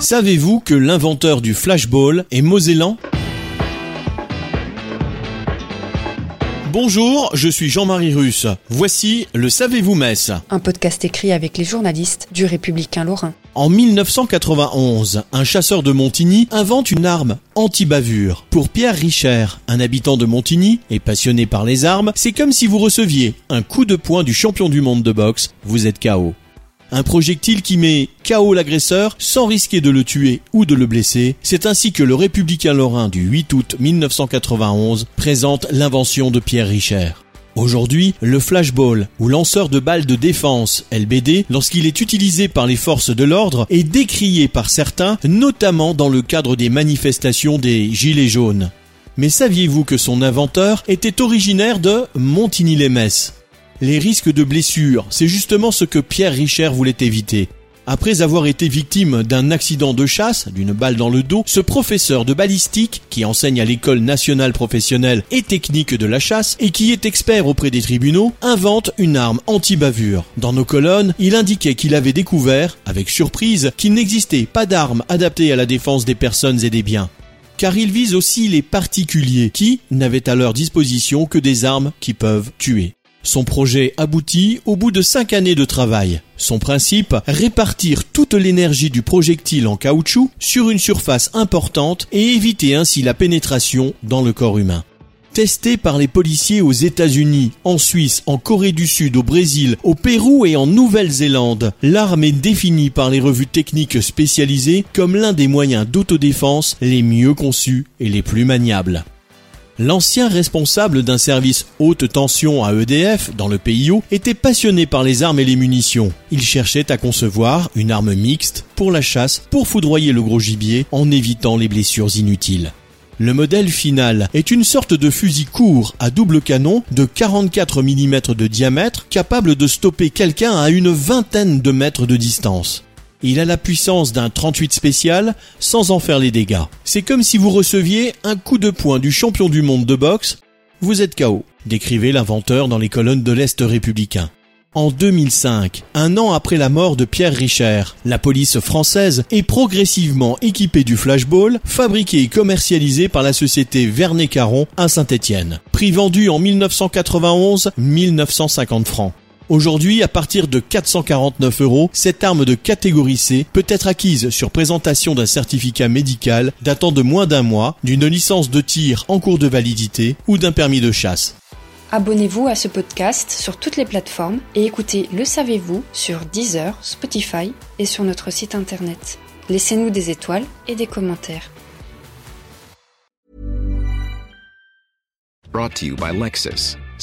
Savez-vous que l'inventeur du flashball est mosellan? Bonjour, je suis Jean-Marie Russe. Voici le Savez-vous Metz Un podcast écrit avec les journalistes du Républicain Lorrain. En 1991, un chasseur de Montigny invente une arme anti-bavure. Pour Pierre Richer, un habitant de Montigny et passionné par les armes, c'est comme si vous receviez un coup de poing du champion du monde de boxe, vous êtes KO. Un projectile qui met KO l'agresseur sans risquer de le tuer ou de le blesser. C'est ainsi que le républicain lorrain du 8 août 1991 présente l'invention de Pierre Richer. Aujourd'hui, le flashball, ou lanceur de balles de défense, LBD, lorsqu'il est utilisé par les forces de l'ordre, est décrié par certains, notamment dans le cadre des manifestations des Gilets jaunes. Mais saviez-vous que son inventeur était originaire de Montigny-les-Metz les risques de blessure, c'est justement ce que Pierre Richer voulait éviter. Après avoir été victime d'un accident de chasse, d'une balle dans le dos, ce professeur de balistique, qui enseigne à l'école nationale professionnelle et technique de la chasse et qui est expert auprès des tribunaux, invente une arme anti-bavure. Dans nos colonnes, il indiquait qu'il avait découvert, avec surprise, qu'il n'existait pas d'arme adaptée à la défense des personnes et des biens. Car il vise aussi les particuliers qui n'avaient à leur disposition que des armes qui peuvent tuer. Son projet aboutit au bout de cinq années de travail. Son principe, répartir toute l'énergie du projectile en caoutchouc sur une surface importante et éviter ainsi la pénétration dans le corps humain. Testé par les policiers aux États-Unis, en Suisse, en Corée du Sud, au Brésil, au Pérou et en Nouvelle-Zélande, l'arme est définie par les revues techniques spécialisées comme l'un des moyens d'autodéfense les mieux conçus et les plus maniables. L'ancien responsable d'un service haute tension à EDF dans le PIO était passionné par les armes et les munitions. Il cherchait à concevoir une arme mixte pour la chasse pour foudroyer le gros gibier en évitant les blessures inutiles. Le modèle final est une sorte de fusil court à double canon de 44 mm de diamètre capable de stopper quelqu'un à une vingtaine de mètres de distance. Il a la puissance d'un 38 spécial sans en faire les dégâts. C'est comme si vous receviez un coup de poing du champion du monde de boxe. Vous êtes KO, décrivait l'inventeur dans les colonnes de l'Est républicain. En 2005, un an après la mort de Pierre Richer, la police française est progressivement équipée du flashball, fabriqué et commercialisé par la société Vernet-Caron à Saint-Étienne. Prix vendu en 1991, 1950 francs. Aujourd'hui, à partir de 449 euros, cette arme de catégorie C peut être acquise sur présentation d'un certificat médical datant de moins d'un mois, d'une licence de tir en cours de validité ou d'un permis de chasse. Abonnez-vous à ce podcast sur toutes les plateformes et écoutez Le Savez-vous sur Deezer, Spotify et sur notre site internet. Laissez-nous des étoiles et des commentaires. Brought to you by Lexus.